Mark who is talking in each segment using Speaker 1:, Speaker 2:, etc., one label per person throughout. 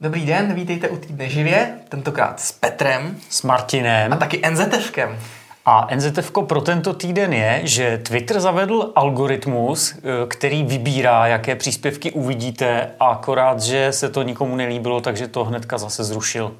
Speaker 1: Dobrý den, vítejte u týdne živě, tentokrát s Petrem
Speaker 2: S Martinem.
Speaker 1: a taky NZFkem.
Speaker 2: A NZF pro tento týden je, že Twitter zavedl algoritmus, eh, který vybírá, jaké příspěvky uvidíte, a akorát, že se to nikomu nelíbilo, takže to hnedka zase zrušil.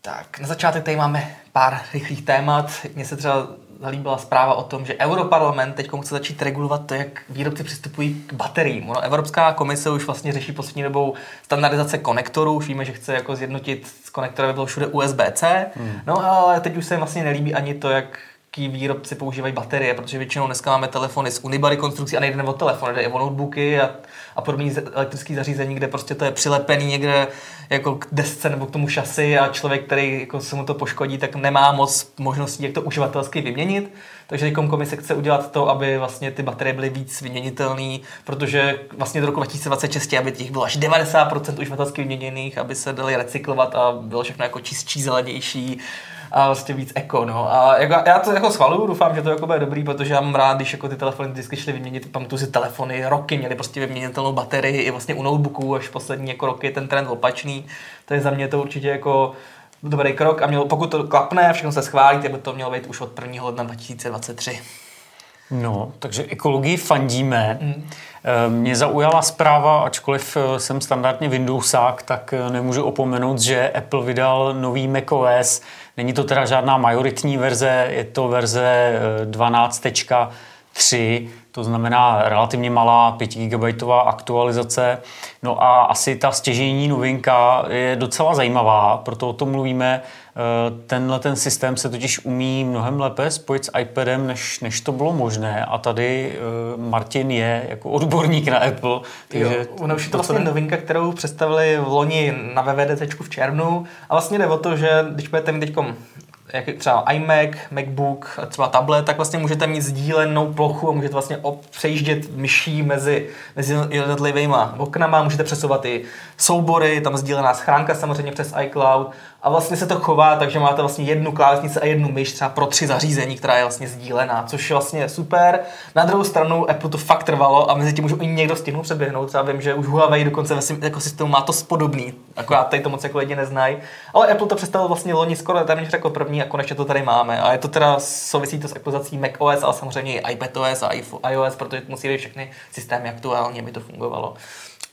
Speaker 1: Tak, na začátek tady máme pár rychlých témat. Mně se třeba zalíbila zpráva o tom, že Europarlament teď chce začít regulovat to, jak výrobci přistupují k bateriím. Ono, Evropská komise už vlastně řeší poslední dobou standardizace konektorů. Už víme, že chce jako zjednotit konektora, aby bylo všude USB-C. Hmm. No ale teď už se vlastně nelíbí ani to, jak jaký výrobci používají baterie, protože většinou dneska máme telefony s Unibody konstrukcí a nejde o telefon, jde o notebooky a, a podobné elektrické zařízení, kde prostě to je přilepený někde jako k desce nebo k tomu šasi a člověk, který jako se mu to poškodí, tak nemá moc možností, jak to uživatelsky vyměnit. Takže teď komise chce udělat to, aby vlastně ty baterie byly víc vyměnitelné, protože vlastně do roku 2026, aby těch bylo až 90% uživatelsky vyměněných, aby se dali recyklovat a bylo všechno jako čistší, zelenější a vlastně víc eko, no. A jako, já to jako schvaluju, doufám, že to jako bude dobrý, protože já mám rád, když jako ty telefony vždycky šly vyměnit, pamatuju si telefony, roky měly prostě vyměnitelnou baterii i vlastně u notebooků, až poslední jako roky je ten trend opačný, to je za mě to určitě jako dobrý krok a mělo, pokud to klapne a všechno se schválí, tak by to mělo být už od 1. ledna 2023.
Speaker 2: No, takže ekologii fandíme. Mm. Mě zaujala zpráva, ačkoliv eh, jsem standardně Windowsák, tak eh, nemůžu opomenout, že Apple vydal nový macOS. Není to teda žádná majoritní verze, je to verze 12.3, to znamená relativně malá 5 GB aktualizace. No a asi ta stěžení novinka je docela zajímavá, proto o tom mluvíme. Tenhle ten systém se totiž umí mnohem lépe spojit s iPadem, než, než to bylo možné. A tady Martin je jako odborník na Apple.
Speaker 1: Takže jo, ono už je to vlastně ne... novinka, kterou představili v loni na VVDC v červnu. A vlastně jde o to, že když budete mít teď jak třeba iMac, MacBook, třeba tablet, tak vlastně můžete mít sdílenou plochu a můžete vlastně přejíždět myší mezi, mezi jednotlivými oknama, můžete přesouvat i soubory, tam sdílená schránka samozřejmě přes iCloud a vlastně se to chová, takže máte vlastně jednu klávesnici a jednu myš třeba pro tři zařízení, která je vlastně sdílená, což je vlastně super. Na druhou stranu Apple to fakt trvalo a mezi tím už i někdo stihnul přeběhnout. Třeba vím, že už Huawei dokonce ve svém ekosystému má to podobný, akorát tady to moc jako lidi neznají. Ale Apple to představil vlastně loni skoro téměř řekl první a konečně to tady máme. A je to teda souvisí to s aktualizací macOS, ale samozřejmě i iPadOS a iOS, protože musí být všechny systémy aktuálně, aby to fungovalo.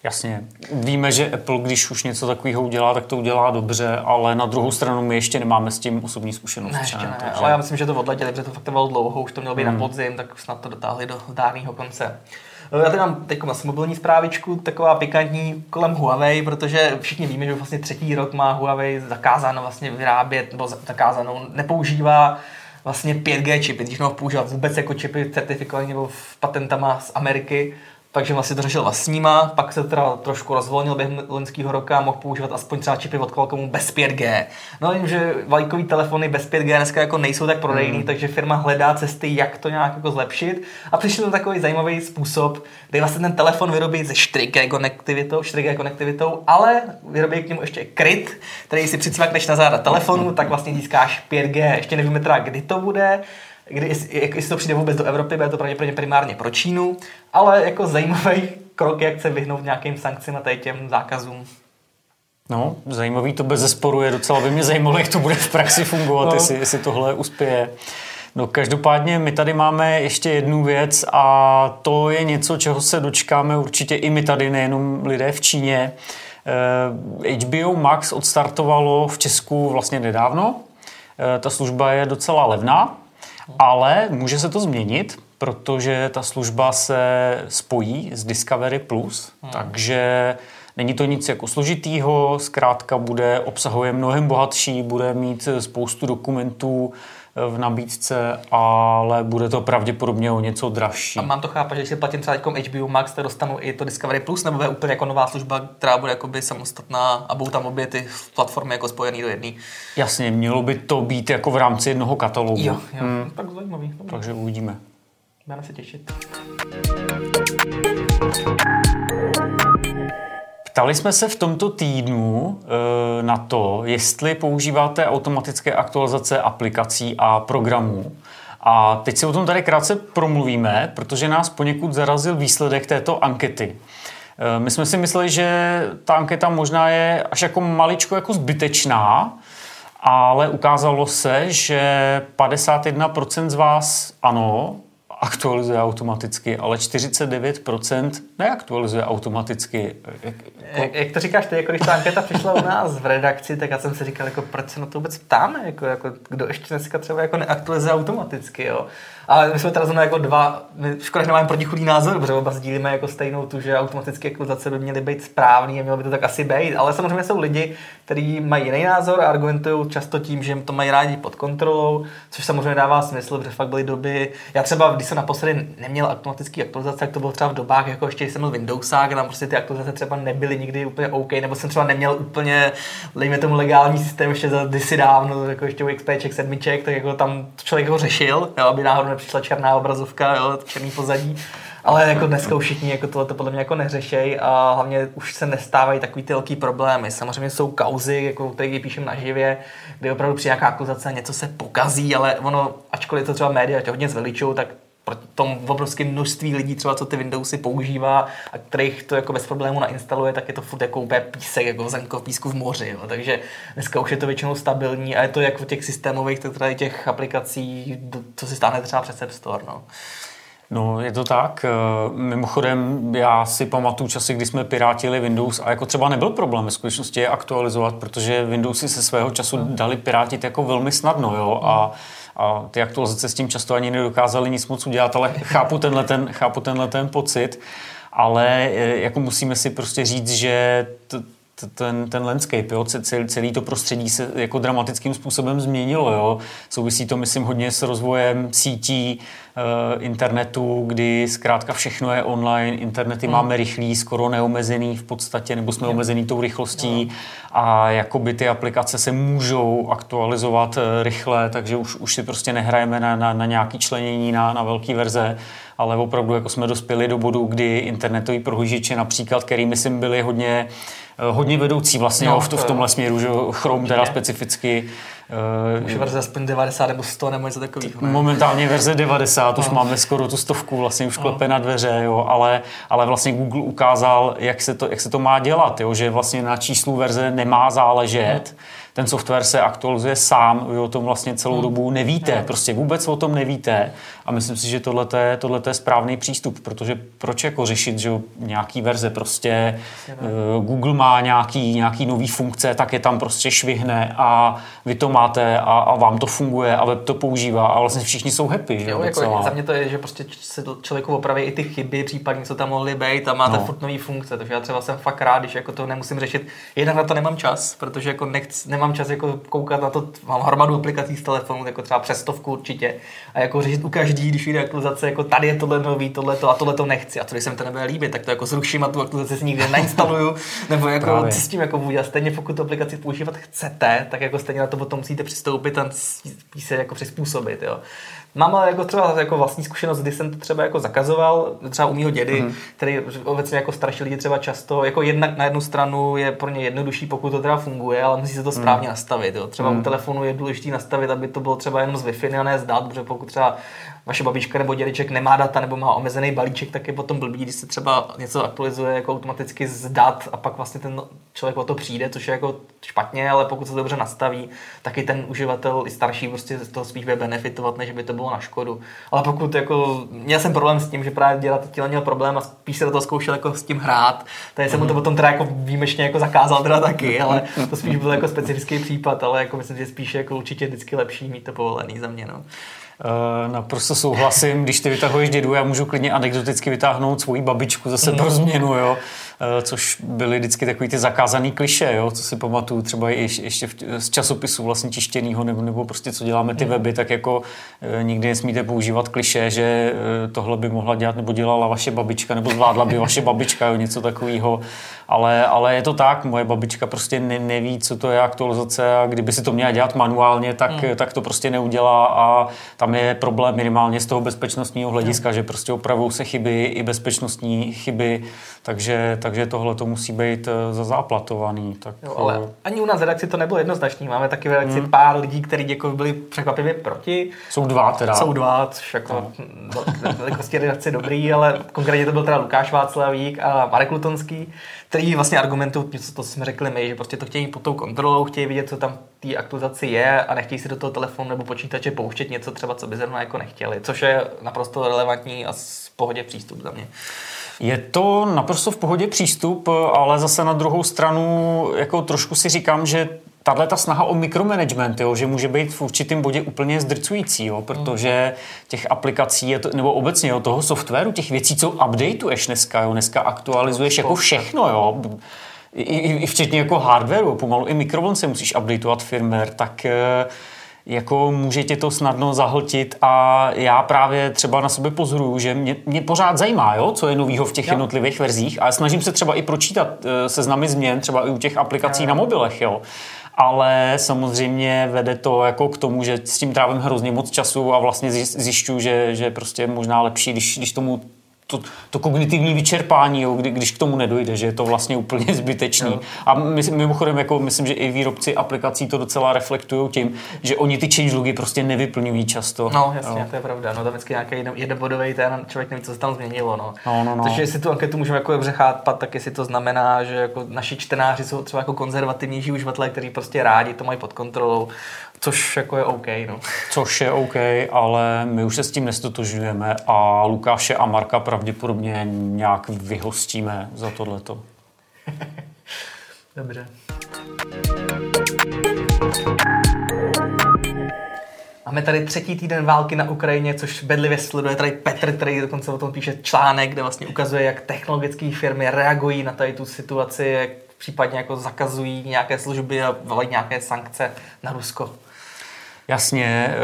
Speaker 2: Jasně. Víme, že Apple, když už něco takového udělá, tak to udělá dobře, ale na druhou stranu my ještě nemáme s tím osobní zkušenost.
Speaker 1: Ne, ještě ne, takže... ale já myslím, že to odletěli, protože to fakt trvalo dlouho, už to mělo být hmm. na podzim, tak snad to dotáhli do dárného konce. Já tady mám teď asi mobilní zprávičku, taková pikantní kolem Huawei, protože všichni víme, že vlastně třetí rok má Huawei zakázáno vlastně vyrábět, nebo zakázanou, nepoužívá vlastně 5G čipy, když mohl používat vůbec jako čipy certifikované nebo patentama z Ameriky, takže vlastně to řešil vlastníma, pak se teda trošku rozvolnil během loňského roka a mohl používat aspoň třeba čipy od Qualcommu bez 5G. No vím, že vlajkový telefony bez 5G dneska jako nejsou tak prodejný, hmm. takže firma hledá cesty, jak to nějak jako zlepšit. A přišel to takový zajímavý způsob, kdy vlastně ten telefon vyrobí se 4G konektivitou, 4G konektivitou, ale vyrobí k němu ještě kryt, který si přicvakneš na záda telefonu, tak vlastně získáš 5G. Ještě nevíme teda, kdy to bude, kdy, jestli to přijde vůbec do Evropy, bude to pravděpodobně primárně pro Čínu, ale jako zajímavý krok, jak se vyhnout nějakým sankcím a tady těm zákazům.
Speaker 2: No, zajímavý to bez zesporu je docela, by mě zajímalo, jak to bude v praxi fungovat, no. jestli, jestli tohle uspěje. No každopádně my tady máme ještě jednu věc a to je něco, čeho se dočkáme určitě i my tady, nejenom lidé v Číně. HBO eh, Max odstartovalo v Česku vlastně nedávno. Eh, ta služba je docela levná, ale může se to změnit, protože ta služba se spojí s Discovery+, Plus, hmm. takže není to nic jako složitýho, zkrátka bude obsahuje mnohem bohatší, bude mít spoustu dokumentů, v nabídce, ale bude to pravděpodobně o něco dražší.
Speaker 1: A mám to chápat, že když si platím třeba HBO Max, tak dostanu i to Discovery Plus, nebo je úplně jako nová služba, která bude jakoby samostatná a budou tam obě ty platformy jako spojený do jedné.
Speaker 2: Jasně, mělo by to být jako v rámci jednoho katalogu.
Speaker 1: Jo, jo. Hmm. tak zajímavý.
Speaker 2: Dobrý. Takže uvidíme.
Speaker 1: Budeme se těšit.
Speaker 2: Ptali jsme se v tomto týdnu e, na to, jestli používáte automatické aktualizace aplikací a programů. A teď si o tom tady krátce promluvíme, protože nás poněkud zarazil výsledek této ankety. Eh, my jsme si mysleli, že ta anketa možná je až jako maličko jako zbytečná, ale ukázalo se, že 51% z vás ano, aktualizuje automaticky, ale 49% neaktualizuje automaticky.
Speaker 1: Jak, jak, jak to říkáš ty, jako když ta anketa přišla u nás v redakci, tak já jsem si říkal, jako, proč se na to vůbec ptáme, jako, jako, kdo ještě dneska třeba jako neaktualizuje automaticky, jo. Ale my jsme teda zrovna jako dva, my škoda, že nemáme protichudý názor, protože oba sdílíme jako stejnou tu, že automatické aktualizace by měly být správný a mělo by to tak asi být. Ale samozřejmě jsou lidi, kteří mají jiný názor a argumentují často tím, že jim to mají rádi pod kontrolou, což samozřejmě dává smysl, protože fakt byly doby. Já třeba, když jsem naposledy neměl automatický aktualizace, tak to bylo třeba v dobách, jako ještě jsem měl Windowsák, tam prostě ty aktualizace třeba nebyly nikdy úplně OK, nebo jsem třeba neměl úplně, dejme tomu legální systém ještě za kdysi dávno, jako ještě u XPček, sedmiček, tak jako tam člověk ho řešil, jo, aby náhodou přišla černá obrazovka, jo, černý pozadí. Ale jako dneska už všichni jako tohle podle mě jako neřešej a hlavně už se nestávají takový ty velký problémy. Samozřejmě jsou kauzy, jako které píšem na živě, kdy opravdu při nějaká akuzace něco se pokazí, ale ono, ačkoliv to třeba média hodně zveličují, tak pro tom obrovské množství lidí, třeba co ty Windowsy používá a kterých to jako bez problému nainstaluje, tak je to furt jako úplně písek, jako zenko v písku v moři. Jo. Takže dneska už je to většinou stabilní a je to jak u těch systémových, tak tady těch aplikací, co si stáhne třeba přes App Store. No.
Speaker 2: No, je to tak. Eh, mimochodem, já si pamatuju časy, kdy jsme pirátili Windows a jako třeba nebyl problém ve skutečnosti je aktualizovat, protože Windowsy se svého času dali pirátit jako velmi snadno, jo, a a ty aktualizace s tím často ani nedokázali nic moc udělat, ale chápu tenhle ten, chápu tenhle ten pocit, ale eh, jako musíme si prostě říct, že ten, ten landscape, jo, celý, celý to prostředí se jako dramatickým způsobem změnilo. Jo. Souvisí to, myslím, hodně s rozvojem sítí, e, internetu, kdy zkrátka všechno je online, internety hmm. máme rychlý, skoro neomezený v podstatě, nebo jsme omezený tou rychlostí a jakoby ty aplikace se můžou aktualizovat e, rychle, takže už, už si prostě nehrajeme na, na, na nějaký členění, na, na velký verze, ale opravdu jako jsme dospěli do bodu, kdy internetový prohlížeče například, který myslím byli hodně Eh, hodně vedoucí vlastně no, v, to, v tomhle směru, že Chrome teda specificky.
Speaker 1: Uh, už verze aspoň 90 nebo 100 nebo něco takového.
Speaker 2: Momentálně verze 90, no. už máme skoro tu stovku, vlastně už no. klepe na dveře, jo, ale, ale vlastně Google ukázal, jak se to, jak se to má dělat, jo, že vlastně na číslu verze nemá záležet. No ten software se aktualizuje sám, vy o tom vlastně celou hmm. dobu nevíte, prostě vůbec o tom nevíte a myslím si, že tohle je, tohle je správný přístup, protože proč jako řešit, že nějaký verze prostě uh, Google má nějaký, nějaký nový funkce, tak je tam prostě švihne a vy to máte a, a vám to funguje a web to používá a vlastně všichni jsou happy.
Speaker 1: Jo, jako za mě to je, že prostě se člověku opraví i ty chyby, případně co tam mohly být a máte no. furt nový funkce, takže já třeba jsem fakt rád, když jako to nemusím řešit. Jednak na to nemám čas, protože jako nechci, nemám čas jako koukat na to, mám hromadu aplikací z telefonu, jako třeba přes stovku určitě. A jako řešit u každý, když vyjde aktualizace, jako tady je tohle nový, tohle to a tohle to nechci. A to, když se mi to nebude líbit, tak to jako zruším a tu aktualizaci si nikdy nainstaluju, nebo jako Právě. co s tím jako budu. A stejně pokud tu aplikaci používat chcete, tak jako stejně na to potom musíte přistoupit a se jako přizpůsobit. Jo. Mám ale jako třeba jako vlastní zkušenost, kdy jsem to třeba jako zakazoval, třeba u mého dědy, mm. který obecně jako starší lidi třeba často, jako jednak na jednu stranu je pro ně jednodušší, pokud to teda funguje, ale musí se to správně mm. nastavit. Jo. Třeba mm. u mhm. telefonu je důležité nastavit, aby to bylo třeba jenom z Wi-Fi a ne z dat, protože pokud třeba vaše babička nebo dědeček nemá data nebo má omezený balíček, tak je potom blbý, když se třeba něco aktualizuje jako automaticky z dat a pak vlastně ten člověk o to přijde, což je jako špatně, ale pokud se to dobře nastaví, tak i ten uživatel i starší prostě z toho spíš bude benefitovat, než by to bylo na škodu. Ale pokud jako, měl jsem problém s tím, že právě dělat těle měl problém a spíš se do toho zkoušel jako s tím hrát, takže jsem mu to mhm. potom teda jako výjimečně jako zakázal teda taky, ale to spíš byl jako specifický případ, ale jako myslím, že spíš jako určitě vždycky lepší mít to povolený za mě. No.
Speaker 2: Uh, naprosto souhlasím, když ty vytahuješ dědu, já můžu klidně anekdoticky vytáhnout svoji babičku zase pro změnu, jo. Eh, což byly vždycky takový ty zakázaný kliše, jo, co si pamatuju třeba ještě v, z časopisu vlastně tištěnýho, nebo, nebo prostě co děláme ty hmm. weby, tak jako e, nikdy nesmíte používat kliše, že e, tohle by mohla dělat nebo dělala vaše babička, nebo zvládla by vaše babička, jo, něco takového. Ale, ale je to tak, moje babička prostě ne, neví, co to je aktualizace a kdyby si to měla dělat manuálně, tak, hmm. tak to prostě neudělá a tam je problém minimálně z toho bezpečnostního hlediska, hmm. že prostě opravou se chyby i bezpečnostní chyby, takže, tak takže tohle to musí být uh, zazáplatovaný. Tak,
Speaker 1: jo, ale ani u nás v redakci to nebylo jednoznačný. Máme taky v redakci hmm. pár lidí, kteří jako byli překvapivě proti.
Speaker 2: Jsou dva teda.
Speaker 1: Jsou dva, což jako no. velikosti redakce dobrý, ale konkrétně to byl teda Lukáš Václavík a Marek Lutonský který vlastně argumentují něco, to jsme řekli my, že prostě to chtějí pod tou kontrolou, chtějí vidět, co tam té aktualizaci je a nechtějí si do toho telefonu nebo počítače pouštět něco třeba, co by zrovna jako nechtěli, což je naprosto relevantní a z pohodě přístup za mě.
Speaker 2: Je to naprosto v pohodě přístup, ale zase na druhou stranu jako trošku si říkám, že tahle ta snaha o mikromanagement, jo, že může být v určitém bodě úplně zdrcující, jo, protože těch aplikací, je to, nebo obecně jo, toho softwaru, těch věcí, co updateuješ dneska, jo, dneska aktualizuješ jako všechno, jo, i, i, i včetně jako hardwareu, pomalu i mikrovlnce musíš updateovat firmware, tak eh, jako může tě to snadno zahltit a já právě třeba na sebe pozoruju, že mě, mě pořád zajímá, jo, co je novýho v těch jo. jednotlivých verzích a snažím se třeba i pročítat eh, seznamy změn, třeba i u těch aplikací jo. na mobilech, jo ale samozřejmě vede to jako k tomu, že s tím trávím hrozně moc času a vlastně zjišťuju, že, že prostě možná lepší, když, když tomu to, to kognitivní vyčerpání, jo, kdy, když k tomu nedojde, že je to vlastně úplně zbytečný. No. A my, mimochodem, jako myslím, že i výrobci aplikací to docela reflektují tím, že oni ty changelogy prostě nevyplňují často.
Speaker 1: No, jasně, no. to je pravda. No, tam vždycky nějaký jednobodový ten člověk neví, co se tam změnilo. No. No, no, no. Takže jestli tu anketu můžeme jako dobře chápat, tak jestli to znamená, že jako naši čtenáři jsou třeba jako konzervativnější uživatelé, kteří prostě rádi to mají pod kontrolou Což jako je OK, no.
Speaker 2: Což je OK, ale my už se s tím nestotožňujeme a Lukáše a Marka pravděpodobně nějak vyhostíme za tohleto.
Speaker 1: Dobře. Máme tady třetí týden války na Ukrajině, což bedlivě sleduje tady Petr, který dokonce o tom píše článek, kde vlastně ukazuje, jak technologické firmy reagují na tady tu situaci, jak případně jako zakazují nějaké služby a volají nějaké sankce na Rusko.
Speaker 2: Jasně, eh,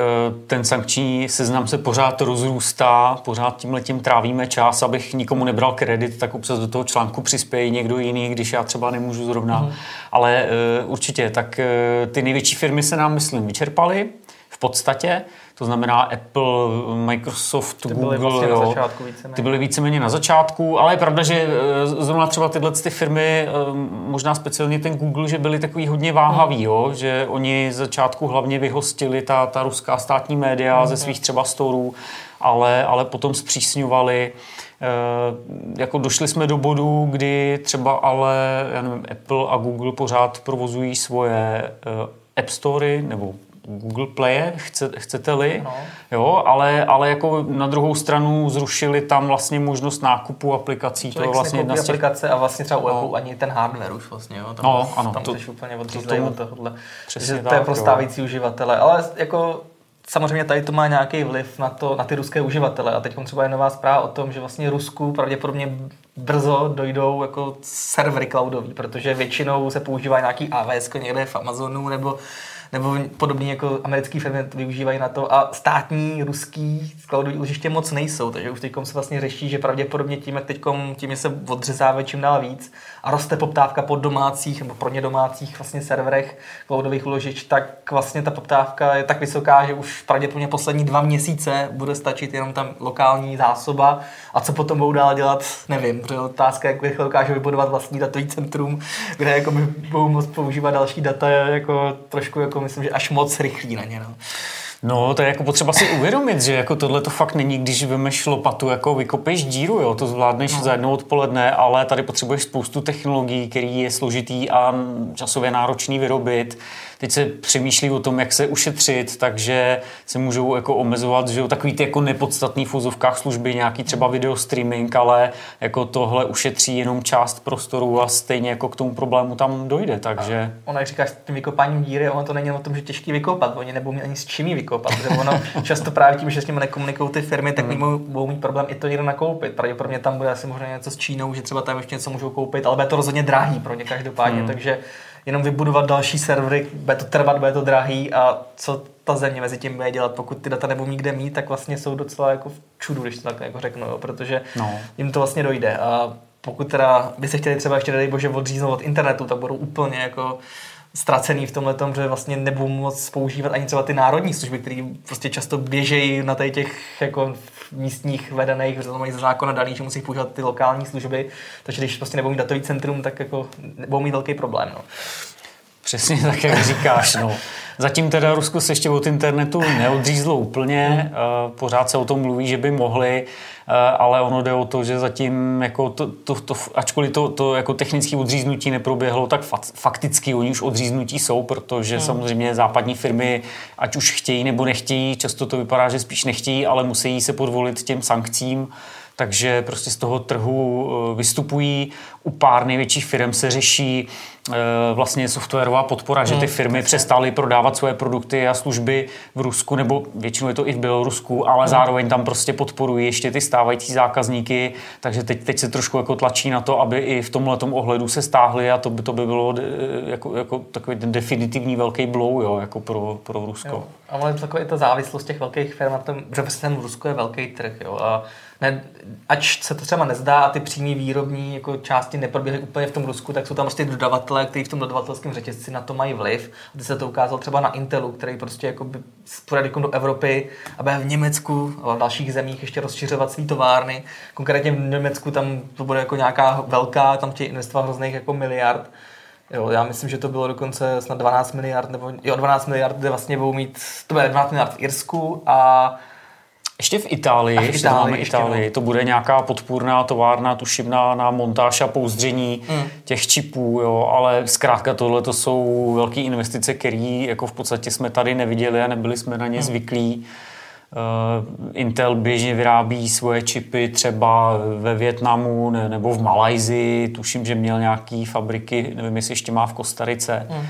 Speaker 2: ten sankční seznam se pořád rozrůstá, pořád tím letím trávíme čas, abych nikomu nebral kredit, tak občas do toho článku přispěje někdo jiný, když já třeba nemůžu zrovna. Mm. Ale uh, určitě, tak uh, ty největší firmy se nám, myslím, vyčerpaly v podstatě. To znamená Apple, Microsoft, ty Google. Byly vlastně
Speaker 1: jo, na začátku.
Speaker 2: Ty byly víceméně na začátku, ale je pravda, že eh, zrovna třeba tyhle ty firmy, eh, možná speciálně ten Google, že byly takový hodně váhavý, jo? že oni z začátku hlavně vyhostili ta, ta ruská státní média mm-hmm. ze svých třeba storů, ale, ale potom zpřísňovali. E, jako došli jsme do bodu, kdy třeba ale já nevím, Apple a Google pořád provozují svoje e, App Story nebo Google Play, chce, chcete-li, no. jo, ale, ale jako na druhou stranu zrušili tam vlastně možnost nákupu aplikací.
Speaker 1: Člověk to je vlastně jedna z těch... aplikace a vlastně třeba u no. Apple ani ten hardware už vlastně, jo. Tam,
Speaker 2: no, ano,
Speaker 1: tam to, jsi úplně odřízlej od tohohle. Přesně to je pro stávající uživatele, ale jako samozřejmě tady to má nějaký vliv na, to, na ty ruské uživatele. A teď třeba je nová zpráva o tom, že vlastně Rusku pravděpodobně brzo dojdou jako servery cloudový, protože většinou se používá nějaký AWS někde v Amazonu nebo nebo podobně jako americké firmy to využívají na to a státní ruský cloudový úložiště moc nejsou, takže už teď se vlastně řeší, že pravděpodobně tím, jak teď tím se odřezávají čím dál víc a roste poptávka po domácích nebo pro ně domácích vlastně serverech cloudových úložišť, tak vlastně ta poptávka je tak vysoká, že už pravděpodobně poslední dva měsíce bude stačit jenom tam lokální zásoba. A co potom budou dál dělat, nevím, protože otázka, jak rychle dokážou vybudovat vlastní datový centrum, kde jako budou moct používat další data, jako trošku jako myslím, že až moc rychlý na ně. No.
Speaker 2: No, to je jako potřeba si uvědomit, že jako tohle to fakt není, když vymeš lopatu, jako vykopeš díru, jo, to zvládneš no. za jedno odpoledne, ale tady potřebuješ spoustu technologií, který je složitý a časově náročný vyrobit teď se přemýšlí o tom, jak se ušetřit, takže se můžou jako omezovat, že jo, takový ty jako nepodstatný v úzovkách služby, nějaký třeba video streaming, ale jako tohle ušetří jenom část prostoru a stejně jako k tomu problému tam dojde, takže...
Speaker 1: A ona, jak říkáš, s tím vykopáním díry, ono to není o tom, že těžký vykopat, oni nebudou mít ani s čím vykopat, protože ono často právě tím, že s nimi nekomunikují ty firmy, tak hmm. budou mít problém i to někdo nakoupit. Pravděpodobně tam bude asi možná něco s Čínou, že třeba tam ještě něco můžou koupit, ale bude to rozhodně drahý pro ně každopádně, hmm. takže jenom vybudovat další servery, bude to trvat, bude to drahý a co ta země mezi tím bude dělat, pokud ty data nebudou nikde mít, tak vlastně jsou docela jako v čudu, když to tak jako řeknu, jo, protože no. jim to vlastně dojde a pokud teda by se chtěli třeba ještě, nedej bože, odříznout od internetu, tak budou úplně jako ztracený v tomhle tom, že vlastně nebudou moc používat ani třeba ty národní služby, které prostě často běžejí na těch jako místních vedených, protože to mají z zákona daný, že musí používat ty lokální služby, takže když prostě nebudou mít datový centrum, tak jako budou mít velký problém. No.
Speaker 2: Přesně tak, jak říkáš. No. Zatím teda Rusko se ještě od internetu neodřízlo úplně, hmm. pořád se o tom mluví, že by mohli, eh, ale ono jde o to, že zatím, jako to, to, to, ačkoliv to, to jako technické odříznutí neproběhlo, tak fakticky oni už odříznutí jsou, protože hmm. samozřejmě západní firmy, ať už chtějí nebo nechtějí, často to vypadá, že spíš nechtějí, ale musí se podvolit těm sankcím, takže prostě z toho trhu eh, vystupují. U pár největších firm se řeší eh, vlastně softwarová podpora, že ty hmm, firmy přestaly prodávat svoje produkty a služby v Rusku, nebo většinou je to i v Bělorusku, ale hmm. zároveň tam prostě podporují ještě ty stávající zákazníky, takže teď, teď se trošku jako tlačí na to, aby i v tomhle ohledu se stáhly a to by, to by bylo jako, jako takový ten definitivní velký blow jo, jako pro, pro Rusko. Jo.
Speaker 1: A ale taková ta závislost těch velkých firm na tom, že ten Rusko je velký trh. Jo, a ne, ač se to třeba nezdá a ty přímý výrobní jako části neproběhly úplně v tom Rusku, tak jsou tam prostě dodavatelé, kteří v tom dodavatelském řetězci na to mají vliv. A ty se to ukázalo třeba na Intelu, který prostě jako by do Evropy, aby v Německu a v dalších zemích ještě rozšiřovat své továrny. Konkrétně v Německu tam to bude jako nějaká velká, tam chtějí investovat hrozných jako miliard. Jo, já myslím, že to bylo dokonce snad 12 miliard, nebo jo, 12 miliard, kde vlastně budou mít, to bude 12 miliard v Irsku a
Speaker 2: ještě v Itálii, v Itálii, máme Itálii, no. to bude nějaká podpůrná továrna, tuším na, na montáž a pouzdření mm. těch čipů, jo, ale zkrátka tohle to jsou velké investice, které jako v podstatě jsme tady neviděli a nebyli jsme na ně mm. zvyklí. Uh, Intel běžně vyrábí svoje čipy třeba ve Větnamu ne, nebo v Malajzii, tuším, že měl nějaký fabriky, nevím, jestli ještě má v Kostarice. Mm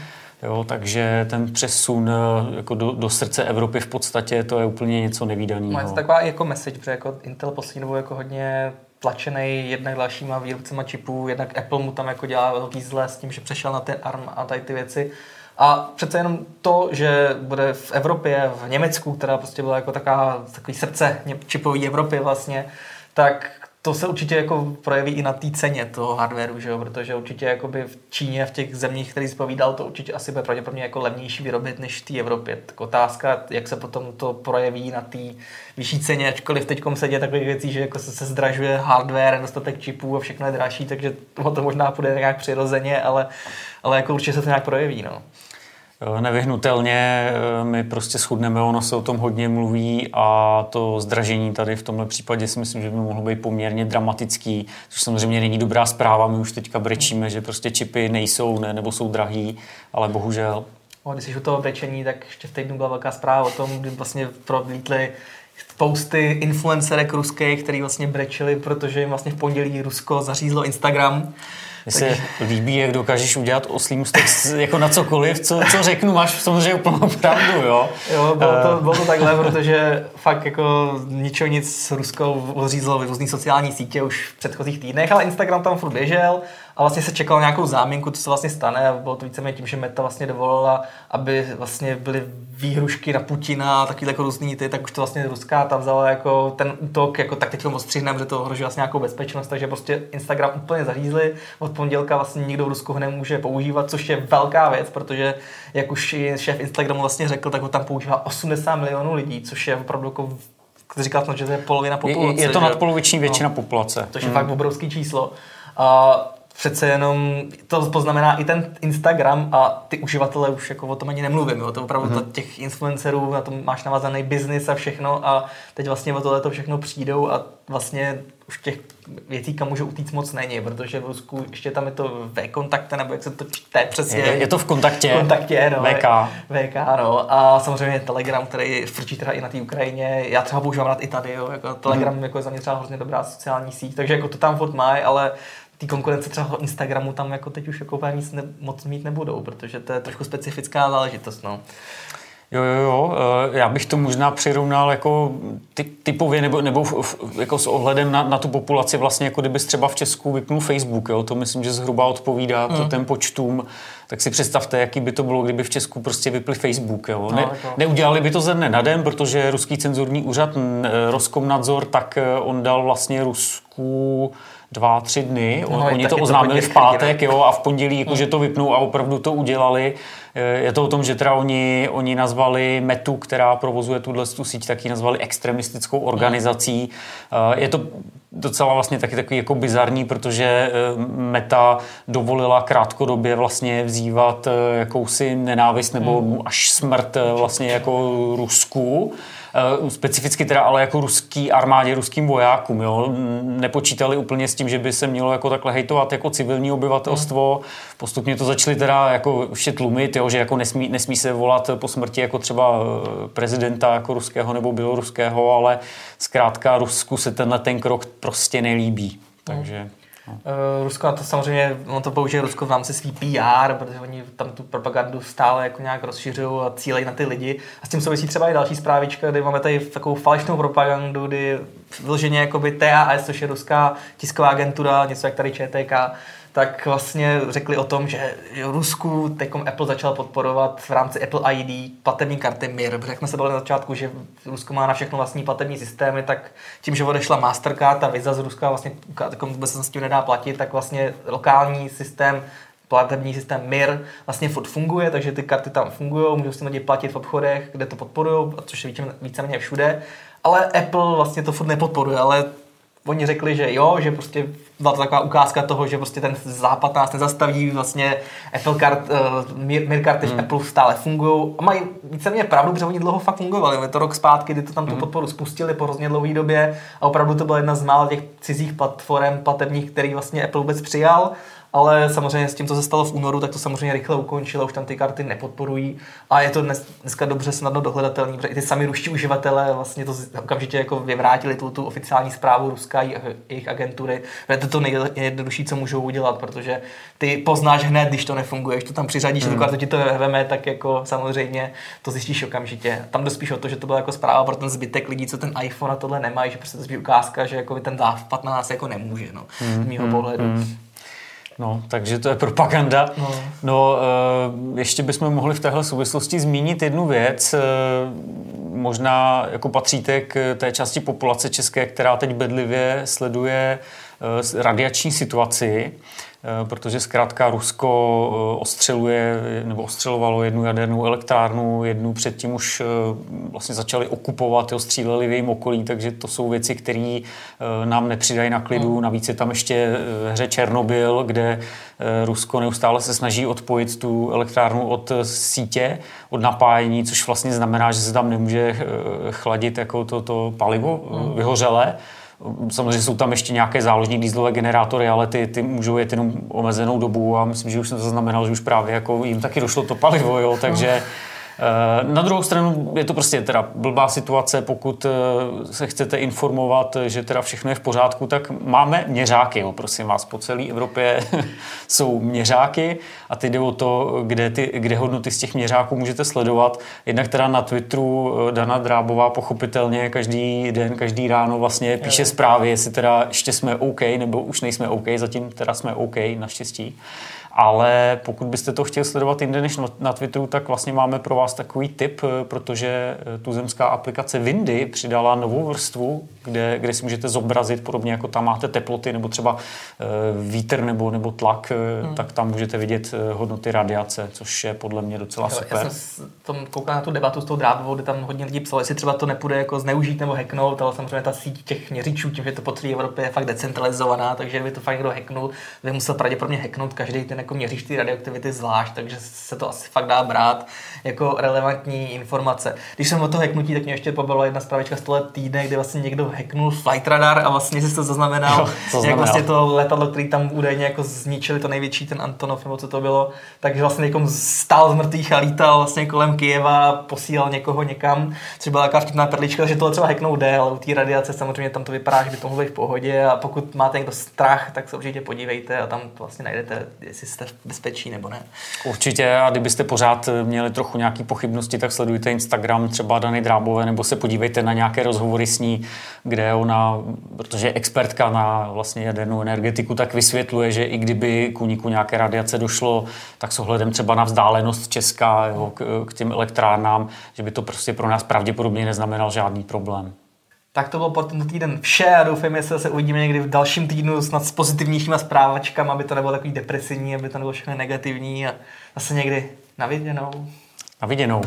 Speaker 2: Jo, takže ten přesun eh, jako do, do srdce Evropy v podstatě to je úplně něco nevýdaného.
Speaker 1: To taková jako message, protože jako Intel poslední dobou jako hodně tlačený jednak dalšíma výrobcema čipů, jednak Apple mu tam jako dělá velký zle s tím, že přešel na ten ARM a tady ty věci. A přece jenom to, že bude v Evropě, v Německu, která prostě byla jako taková, takový srdce čipový Evropy vlastně, tak to se určitě jako projeví i na té ceně toho hardwareu, že jo? protože určitě jakoby v Číně, v těch zemích, který zpovídal, to určitě asi bude pravděpodobně jako levnější vyrobit než v té Evropě. Tak otázka, jak se potom to projeví na té vyšší ceně, ačkoliv teď se děje takové věcí, že jako se, se zdražuje hardware, nedostatek čipů a všechno je dražší, takže to možná půjde nějak přirozeně, ale, ale jako určitě se to nějak projeví. No.
Speaker 2: Nevyhnutelně eh, my prostě schudneme, ono se o tom hodně mluví a to zdražení tady v tomhle případě si myslím, že by mohlo být poměrně dramatický, což samozřejmě není dobrá zpráva, my už teďka brečíme, že prostě čipy nejsou ne, nebo jsou drahý, ale bohužel.
Speaker 1: O, když jsi u toho brečení, tak ještě v týdnu byla velká zpráva o tom, kdy vlastně prolítly spousty influencerek ruských, který vlastně brečili, protože jim vlastně v pondělí Rusko zařízlo Instagram
Speaker 2: mně se líbí, jak dokážeš udělat oslý mustek jako na cokoliv, co, co řeknu, máš samozřejmě úplnou pravdu, jo?
Speaker 1: Jo, bylo to, eh. bylo to takhle, protože fakt jako ničeho nic Rusko odřízlo různý sociální sítě už v předchozích týdnech, ale Instagram tam furt běžel a vlastně se čekal nějakou záminku, co se vlastně stane a bylo to víceméně tím, že Meta vlastně dovolila, aby vlastně byly výhrušky na Putina a taky jako různý ty, tak už to vlastně Ruská tam vzala jako ten útok, jako tak teď ho ostřihneme, že to ohrožuje vlastně nějakou bezpečnost, takže prostě Instagram úplně zařízli. Od pondělka vlastně nikdo v Rusku ho nemůže používat, což je velká věc, protože jak už šéf Instagramu vlastně řekl, tak ho tam používá 80 milionů lidí, což je opravdu jako říkal jsem, že to je polovina populace.
Speaker 2: Je, je to nadpoloviční většina no, populace.
Speaker 1: To je hmm. fakt obrovský číslo. A přece jenom to poznamená i ten Instagram a ty uživatelé už jako o tom ani nemluvím, jo. to opravdu mm-hmm. těch influencerů, na tom máš navazaný biznis a všechno a teď vlastně o tohle to všechno přijdou a vlastně už těch věcí, kam může utíct moc není, protože v Rusku ještě tam je to v kontakte, nebo jak se to čte přesně.
Speaker 2: Je, je to v kontaktě.
Speaker 1: V kontaktě, no.
Speaker 2: VK.
Speaker 1: VK, no. A samozřejmě Telegram, který frčí teda i na té Ukrajině. Já třeba používám rád i tady, jo. Jako Telegram mm. jako je za mě třeba hrozně dobrá sociální síť, takže jako to tam furt mají, ale ty konkurence třeba Instagramu tam jako teď už jako nic ne, moc mít nebudou, protože to je trošku specifická záležitost. No.
Speaker 2: Jo, jo, jo. Eh, já bych to možná přirovnal jako ty, typově nebo, nebo v, jako s ohledem na, na tu populaci vlastně, jako kdyby třeba v Česku vypnul Facebook. Jo. To myslím, že zhruba odpovídá mm. to těm počtům tak si představte, jaký by to bylo, kdyby v Česku prostě vypli Facebook. Jo? Ne, no, neudělali by to ze dne na den, protože ruský cenzurní úřad Roskomnadzor, tak on dal vlastně Rusku dva, tři dny. No, Oni to oznámili v pátek jo, a v pondělí jako, hmm. že to vypnou a opravdu to udělali. Je to o tom, že teda oni, oni nazvali Metu, která provozuje tuhle tu síť, taky nazvali extremistickou organizací. Hmm. Je to docela vlastně taky takový jako bizarní, protože eh, Meta dovolila krátkodobě vlastně vzývat eh, jakousi nenávist nebo hmm. až smrt eh, vlastně jako Rusku. Eh, specificky teda ale jako ruský armádě, ruským vojákům. Jo? Nepočítali úplně s tím, že by se mělo jako takhle hejtovat jako civilní obyvatelstvo. Postupně to začali teda jako ještě tlumit, jo? že jako nesmí, nesmí se volat po smrti jako třeba eh, prezidenta jako ruského nebo běloruského, ale zkrátka Rusku se tenhle ten krok prostě nelíbí. Takže...
Speaker 1: No. Uh, Rusko na to samozřejmě, on to použije Rusko v rámci svý PR, protože oni tam tu propagandu stále jako nějak rozšiřují a cílejí na ty lidi. A s tím souvisí třeba i další zprávička, kdy máme tady takovou falešnou propagandu, kdy vyloženě jakoby TAS, což je ruská tisková agentura, něco jak tady ČTK, tak vlastně řekli o tom, že Rusku teď Apple začal podporovat v rámci Apple ID platební karty MIR. Jak jsme se bavili na začátku, že Rusko má na všechno vlastní platební systémy, tak tím, že odešla Mastercard a Visa z Ruska vlastně vůbec se s tím nedá platit, tak vlastně lokální systém platební systém MIR vlastně furt funguje, takže ty karty tam fungují, můžou si lidi platit v obchodech, kde to podporují, což je víceméně všude. Ale Apple vlastně to furt nepodporuje, ale oni řekli, že jo, že prostě byla to taková ukázka toho, že prostě ten západ nás nezastaví, vlastně Apple card, uh, Mir karty hmm. Apple stále fungují a mají víceméně pravdu, protože oni dlouho fakt fungovali. Je to rok zpátky, kdy to tam tu hmm. podporu spustili po hrozně dlouhé době a opravdu to byla jedna z mála těch cizích platform platebních, který vlastně Apple vůbec přijal ale samozřejmě s tím, co se stalo v únoru, tak to samozřejmě rychle ukončilo, už tam ty karty nepodporují a je to dnes, dneska dobře snadno dohledatelný, protože i ty sami ruští uživatelé vlastně to okamžitě jako vyvrátili tu, tu oficiální zprávu Ruska a jejich agentury, protože to to nejjednodušší, co můžou udělat, protože ty poznáš hned, když to nefunguje, když to tam přiřadíš, hmm. tu kartu ti to veme, tak jako samozřejmě to zjistíš okamžitě. Tam jde spíš o to, že to byla jako zpráva pro ten zbytek lidí, co ten iPhone a tohle nemají, že prostě to je ukázka, že jako ten na nás jako nemůže, no, hmm. z mého hmm. pohledu. Hmm.
Speaker 2: No, takže to je propaganda. No, no e, ještě bychom mohli v téhle souvislosti zmínit jednu věc. E, možná jako patříte k té části populace české, která teď bedlivě sleduje radiační situaci. Eh, protože zkrátka Rusko eh, ostřeluje nebo ostřelovalo jednu jadernou elektrárnu, jednu předtím už eh, vlastně začali okupovat, jo, stříleli v jejím okolí, takže to jsou věci, které nám nepřidají na klidu. Hmm. Navíc je tam ještě hře Černobyl, kde Rusko neustále se snaží odpojit tu elektrárnu od sítě, od napájení, což vlastně znamená, že se tam nemůže chladit jako to, to palivo hmm. vyhořelé. Samozřejmě jsou tam ještě nějaké záložní dýzlové generátory, ale ty, ty můžou jet jenom omezenou dobu a myslím, že už jsem zaznamenal, že už právě jako jim taky došlo to palivo, jo, takže Eh, na druhou stranu je to prostě teda blbá situace, pokud eh, se chcete informovat, že teda všechno je v pořádku, tak máme měřáky, jo, prosím vás, po celé Evropě jsou měřáky a ty jde o to, kde, ty, kde hodnoty z těch měřáků můžete sledovat. Jednak teda na Twitteru eh, Dana Drábová pochopitelně každý den, každý ráno vlastně píše zprávy, jestli teda ještě jsme OK, nebo už nejsme OK, zatím teda jsme OK, naštěstí. Ale pokud byste to chtěli sledovat jinde než na Twitteru, tak vlastně máme pro vás takový tip, eh, protože eh, tuzemská aplikace Windy přidala novou vrstvu, kde, kde si můžete zobrazit, podobně jako tam máte teploty nebo třeba eh, vítr nebo, nebo tlak, hmm. tak tam můžete vidět hodnoty radiace, což je podle mě docela jo, super.
Speaker 1: Já jsem tom koukal na tu debatu s tou drábovou, kde tam hodně lidí psalo, jestli třeba to nepůjde jako zneužít nebo hacknout, ale samozřejmě ta síť těch měřičů, tím, že to po celé Evropě je fakt decentralizovaná, takže by to fakt někdo hacknul, by musel pravděpodobně hacknout každý ten jako měříš ty radioaktivity zvlášť, takže se to asi fakt dá brát jako relevantní informace. Když jsem o to hacknutí, tak mě ještě pobavila jedna zprávička z tohle týdne, kdy vlastně někdo hacknul flight radar a vlastně si to zaznamenal, jo, to jak vlastně to letadlo, který tam údajně jako zničili, to největší, ten Antonov, nebo co to bylo, takže vlastně někom stál z mrtvých a lítal vlastně kolem Kijeva, posílal někoho někam, což byla taková vtipná perlička, že tohle třeba hacknout jde, ale u té radiace samozřejmě tam to vypadá, že by to mohlo být v pohodě a pokud máte někdo strach, tak se určitě podívejte a tam vlastně najdete, jestli jste v bezpečí nebo ne.
Speaker 2: Určitě a kdybyste pořád měli trochu nějaké pochybnosti, tak sledujte Instagram třeba Dany Drábové nebo se podívejte na nějaké rozhovory s ní, kde ona, protože je expertka na vlastně jadernou energetiku, tak vysvětluje, že i kdyby k úniku nějaké radiace došlo, tak s ohledem třeba na vzdálenost Česka jo, k, k těm elektrárnám, že by to prostě pro nás pravděpodobně neznamenal žádný problém.
Speaker 1: Tak to bylo pro tento týden vše a doufám, že se uvidíme někdy v dalším týdnu snad s pozitivnějšíma zprávačkami, aby to nebylo takový depresivní, aby to nebylo všechno negativní a zase někdy na viděnou.
Speaker 2: Na viděnou.